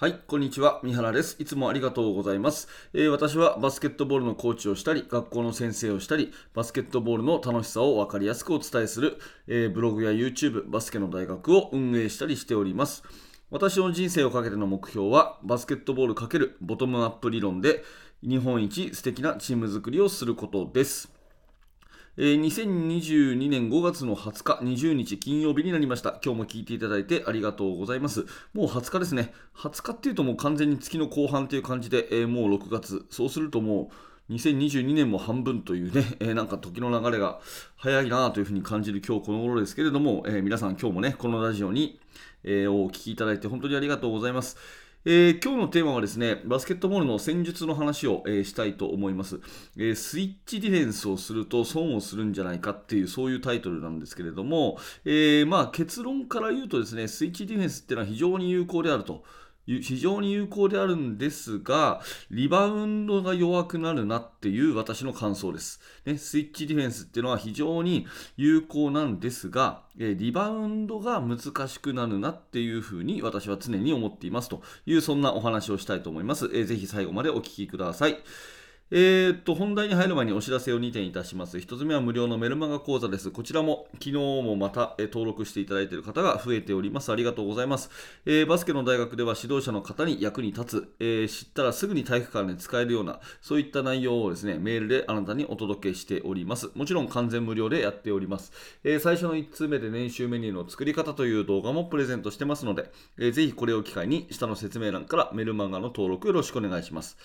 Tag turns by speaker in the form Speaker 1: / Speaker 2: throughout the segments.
Speaker 1: はい、こんにちは。三原です。いつもありがとうございます、えー私はバスケットボールのコーチをしたり、学校の先生をしたり、バスケットボールの楽しさを分かりやすくお伝えする、えーブログや YouTube、バスケの大学を運営したりしております。私の人生をかけての目標は、バスケットボール×ボトムアップ理論で、日本一素敵なチーム作りをすることです。えー2022年5月の20日、20日金曜日になりました。今日も聞いていただいてありがとうございます。もう20日ですね。20日っていうともう完全に月の後半という感じで、えーもう6月。そうするともう2022年も半分というね、えーなんか時の流れが早いなというふうに感じる今日この頃ですけれども、えー皆さん今日もね、このラジオに、えーお聞きいただいて本当にありがとうございます。えー今日のテーマはですね、バスケットボールの戦術の話を、えーしたいと思います、えースイッチディフェンスをすると損をするんじゃないかっていう、そういうタイトルなんですけれども、えまあ結論から言うとですね、スイッチディフェンスっていうのは非常に有効であると。非常に有効であるんですが、リバウンドが弱くなるなっていう私の感想です。ね、スイッチディフェンスっていうのは非常に有効なんですが、えーリバウンドが難しくなるなっていうふうに私は常に思っていますというそんなお話をしたいと思います。えーぜひ最後までお聞きください。えーっと、本題に入る前にお知らせを2点いたします。1つ目は無料のメルマガ講座です。こちらも昨日もまた、登録していただいている方が増えております。ありがとうございます。えーバスケの大学では指導者の方に役に立つ、えー知ったらすぐに体育館で使えるような、そういった内容をですね、メールであなたにお届けしております。もちろん完全無料でやっております。え最初の1通目で年収メニューの作り方という動画もプレゼントしてますので、えーぜひこれを機会に下の説明欄からメルマガの登録よろしくお願いします。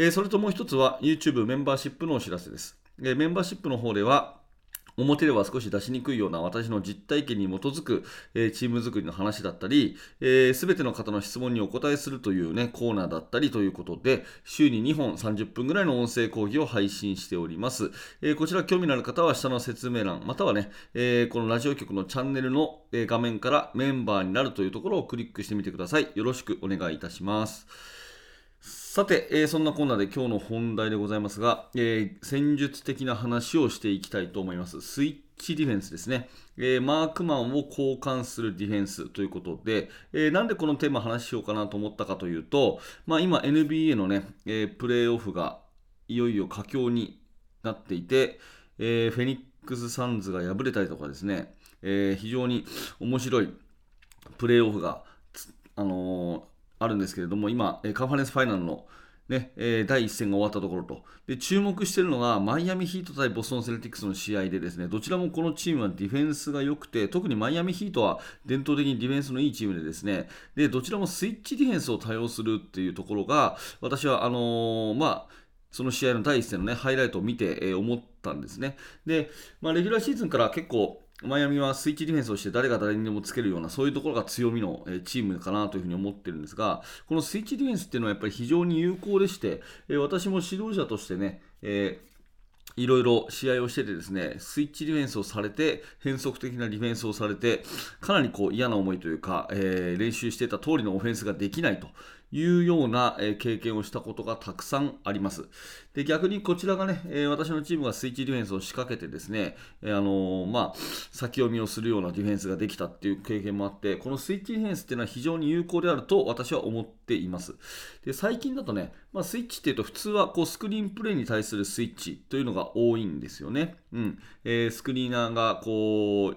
Speaker 1: えそれともう一つは YouTube メンバーシップのお知らせです。えメンバーシップの方では表では少し出しにくいような私の実体験に基づく、えチーム作りの話だったり、す、えー、べ、ての方の質問にお答えするというね、コーナーだったりということで、週に2本30分ぐらいの音声講義を配信しております。えーこちら興味のある方は下の説明欄、またはね、えーこのラジオ局のチャンネルの、画面からメンバーになるというところをクリックしてみてください。よろしくお願いいたします。さて、えーそんなコーナーで今日の本題でございますが、えー戦術的な話をしていきたいと思います。スイッチディフェンスですね。えーマークマンを交換するディフェンスということで、えなんでこのテーマ話しようかなと思ったかというと、まあ、今 NBA のね、えプレーオフがいよいよ佳境になっていて、えフェニックス・サンズが敗れたりとかですね、え非常に面白いプレーオフがあのあるんですけれども、今、カンファレンスファイナルの、ねえ第1戦が終わったところとで、注目しているのが、マイアミヒート対ボストン・セルティックスの試合で、ですねどちらもこのチームはディフェンスが良くて、特にマイアミヒートは伝統的にディフェンスのいいチームで、ですねでどちらもスイッチディフェンスを多用するっていうところが、私はあのーまあ、その試合の第1戦の、ね、ハイライトを見て、えー思ったんですね。で、まあ、レギュラーシーズンから結構、マイアミはスイッチディフェンスをして誰が誰にでもつけるようなそういうところが強みのチームかなというふうに思ってるんですがこのスイッチディフェンスっていうのはやっぱり非常に有効でして私も指導者としてね、えーいろいろ試合をしててですね、スイッチディフェンスをされて、変則的なディフェンスをされて、かなりこう嫌な思いというか、えー練習してた通りのオフェンスができないと。いうような、経験をしたことがたくさんあります。で逆にこちらがね、私のチームがスイッチディフェンスを仕掛けてですね、あのまあ、先読みをするようなディフェンスができたっていう経験もあって、このスイッチディフェンスっていうのは非常に有効であると私は思っています。で最近だとね、まあ、スイッチっていうと普通はこうスクリーンプレーに対するスイッチというのが多いんですよね。うんえースクリーナーがこう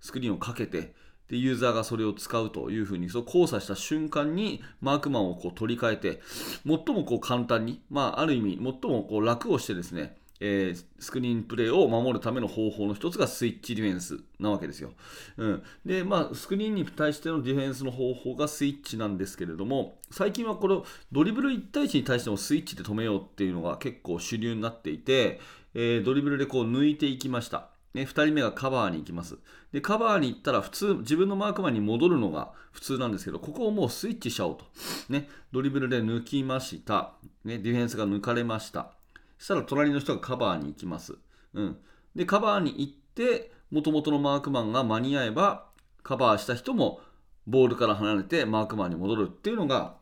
Speaker 1: スクリーンをかけてでユーザーがそれを使うというふうにそう交差した瞬間にマークマンをこう取り替えて最もこう簡単に、まあ、ある意味最もこう楽をしてですねえースクリーンプレーを守るための方法の一つがスイッチディフェンスなわけですよ。うん、で、まあ、スクリーンに対してのディフェンスの方法がスイッチなんですけれども、最近はこのドリブル1対1に対してもスイッチで止めようっていうのが結構主流になっていて、えードリブルでこう抜いていきました。ね、2人目がカバーに行きます。で、カバーに行ったら普通、自分のマークマンに戻るのが普通なんですけど、ここをもうスイッチしちゃおうと。ね、ドリブルで抜きました。ね、ディフェンスが抜かれました。そしたら隣の人がカバーに行きます。うん。で、カバーに行って、元々のマークマンが間に合えば、カバーした人もボールから離れてマークマンに戻るっていうのが、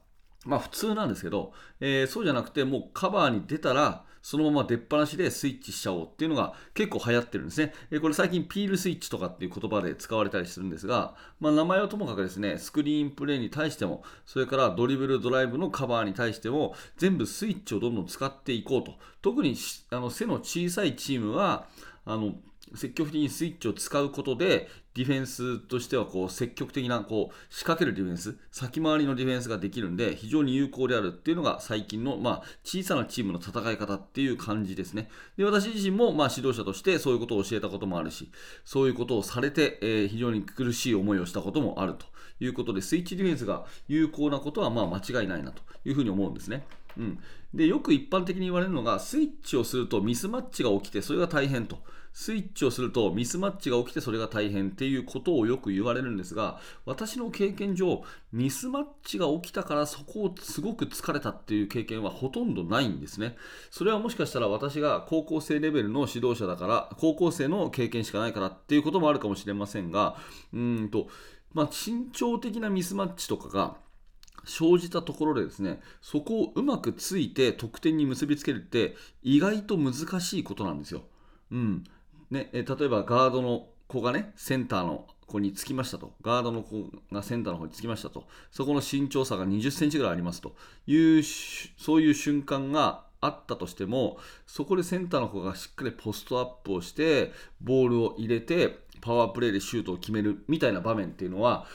Speaker 1: まあ普通なんですけど、えーそうじゃなくて、もうカバーに出たら、そのまま出っ放しでスイッチしちゃおうっていうのが結構流行ってるんですね。えこれ最近ピールスイッチとかっていう言葉で使われたりするんですが、まあ、名前はともかくですね、スクリーンプレイに対しても、それからドリブルドライブのカバーに対しても、全部スイッチをどんどん使っていこうと。特にあの背の小さいチームは、あの積極的にスイッチを使うことで、ディフェンスとしてはこう積極的なこう仕掛けるディフェンス、先回りのディフェンスができるんで、非常に有効であるっていうのが最近の、まあ、小さなチームの戦い方っていう感じですね。で私自身もまあ指導者としてそういうことを教えたこともあるし、そういうことをされて、えー、非常に苦しい思いをしたこともあるということで、スイッチディフェンスが有効なことはまあ間違いないなというふうに思うんですね。うん、でよく一般的に言われるのが、スイッチをするとミスマッチが起きて、それが大変と。スイッチをするとミスマッチが起きてそれが大変っていうことをよく言われるんですが私の経験上ミスマッチが起きたからそこをすごく疲れたっていう経験はほとんどないんですねそれはもしかしたら私が高校生レベルの指導者だから高校生の経験しかないからっていうこともあるかもしれませんがうんとまあ、慎重的なミスマッチとかが生じたところでですねそこをうまくついて得点に結びつけるって意外と難しいことなんですよ。うんね、え例えばガードの子がねセンターの子につきましたとガードの子がセンターの方につきましたとそこの身長差が20センチぐらいありますというそういう瞬間があったとしてもそこでセンターの子がしっかりポストアップをしてボールを入れてパワープレーでシュートを決めるみたいな場面っていうのは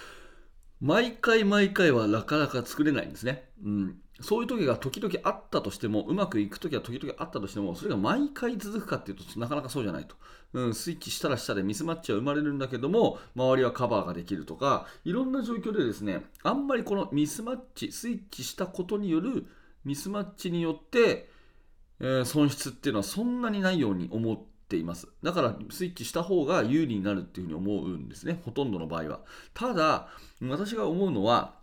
Speaker 1: 毎回毎回はなかなか作れないんですね。うんそういう時が時々あったとしても、うまくいく時は時々あったとしても、それが毎回続くかっていうとなかなかそうじゃないと。うん、スイッチしたらしたでミスマッチは生まれるんだけども、周りはカバーができるとか、いろんな状況でですね、あんまりこのミスマッチ、スイッチしたことによるミスマッチによって、えー、損失っていうのはそんなにないように思っています。だからスイッチした方が有利になるっていうふうに思うんですね、ほとんどの場合は。ただ、私が思うのは、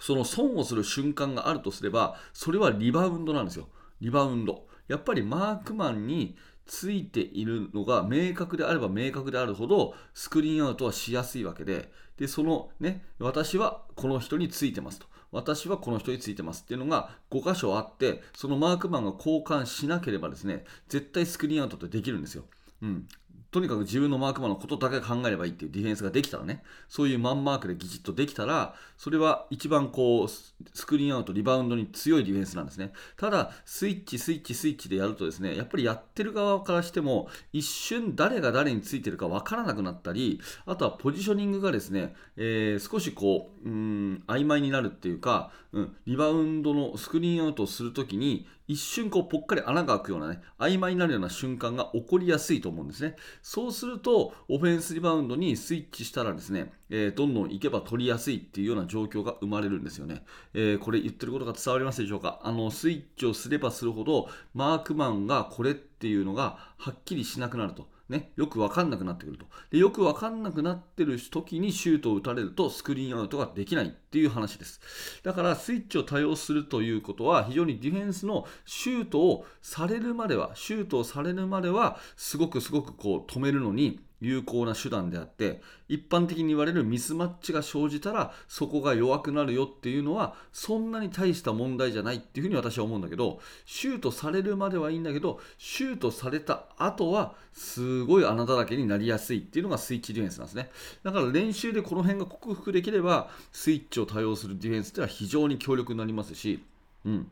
Speaker 1: その損をする瞬間があるとすれば、それはリバウンドなんですよ。リバウンド。やっぱりマークマンについているのが明確であれば明確であるほどスクリーンアウトはしやすいわけで、で、そのね、私はこの人についてますと。私はこの人についてますっていうのが5箇所あって、そのマークマンが交換しなければですね、絶対スクリーンアウトってできるんですよ。うん。とにかく自分のマークマンのことだけ考えればいいっていうディフェンスができたらね、そういうマンマークでぎちっとできたら、それは一番こう、スクリーンアウト、リバウンドに強いディフェンスなんですね。ただ、スイッチ、スイッチ、スイッチでやるとですね、やっぱりやってる側からしても、一瞬誰が誰についてるかわからなくなったり、あとはポジショニングがですね、えー、少しこう、うん、曖昧になるっていうか、うん、リバウンドのスクリーンアウトをするときに、一瞬こうぽっかり穴が開くようなね、曖昧になるような瞬間が起こりやすいと思うんですね。そうすると、オフェンスリバウンドにスイッチしたらですね、えー、どんどん行けば取りやすいっていうような状況が生まれるんですよね。えー、これ言ってることが伝わりますでしょうか？あの、スイッチをすればするほど、マークマンがこれってていうのがはっきりしなくなると。ね、よく分かんなくなってくると。でよく分かんなくなってる時にシュートを打たれるとスクリーンアウトができないっていう話です。だからスイッチを多用するということは非常にディフェンスのシュートをされるまではシュートをされるまではすごくすごくこう止めるのに有効な手段であって一般的に言われるミスマッチが生じたらそこが弱くなるよっていうのはそんなに大した問題じゃないっていうふうに私は思うんだけどシュートされるまではいいんだけどシュートされた後はすごい穴だらけになりやすいっていうのがスイッチディフェンスなんですね。だから練習でこの辺が克服できればスイッチを多用するディフェンスっていうのは非常に強力になりますしうん。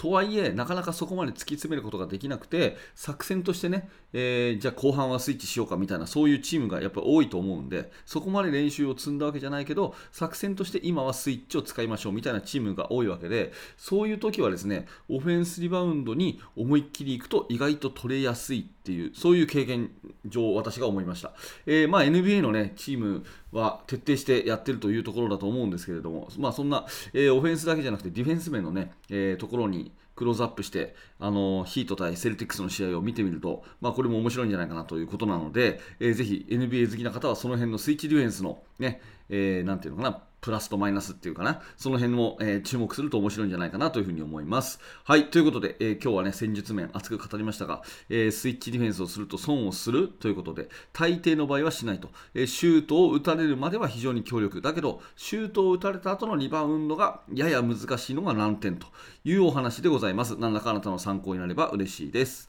Speaker 1: とはいえ、なかなかそこまで突き詰めることができなくて、作戦としてね、えー、じゃあ後半はスイッチしようかみたいな、そういうチームがやっぱり多いと思うんで、そこまで練習を積んだわけじゃないけど、作戦として今はスイッチを使いましょうみたいなチームが多いわけで、そういう時はですね、オフェンスリバウンドに思いっきりいくと意外と取れやすいっていう、そういう経験上、私が思いました。えー、まあ、NBA のね、チームは徹底してやってるというところだと思うんですけれども、まあ、そんな、えー、オフェンスだけじゃなくてディフェンス面のね、えー、ところにクローズアップして、あのヒート対セルティックスの試合を見てみると、まあ、これも面白いんじゃないかなということなので、えー、ぜひ NBA 好きな方はその辺のスイッチディフェンスのね、えー、ていうのかな、プラスとマイナスっていうかな、その辺も、えー、注目すると面白いんじゃないかなというふうに思います。はい、ということで、えー、今日はね、戦術面熱く語りましたが、えー、スイッチディフェンスをすると損をするということで、大抵の場合はしないと、えシュートを打たれるまでは非常に強力。だけど、シュートを打たれた後のリバウンドがやや難しいのが難点というお話でございます。何らかあなたの参考になれば嬉しいです。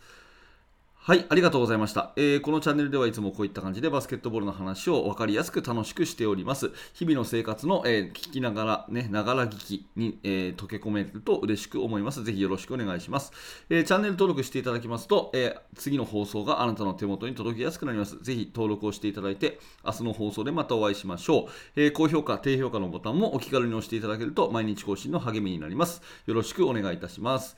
Speaker 1: はい、ありがとうございました、えー、このチャンネルではいつもこういった感じでバスケットボールの話を分かりやすく楽しくしております。日々の生活の、えー、聞きながら、ね、ながら聞きに、えー、溶け込めると嬉しく思います。ぜひよろしくお願いします。えチャンネル登録していただきますと、え次の放送があなたの手元に届きやすくなります。ぜひ登録をしていただいて、明日の放送でまたお会いしましょう。え高評価、低評価のボタンもお気軽に押していただけると毎日更新の励みになります。よろしくお願いいたします。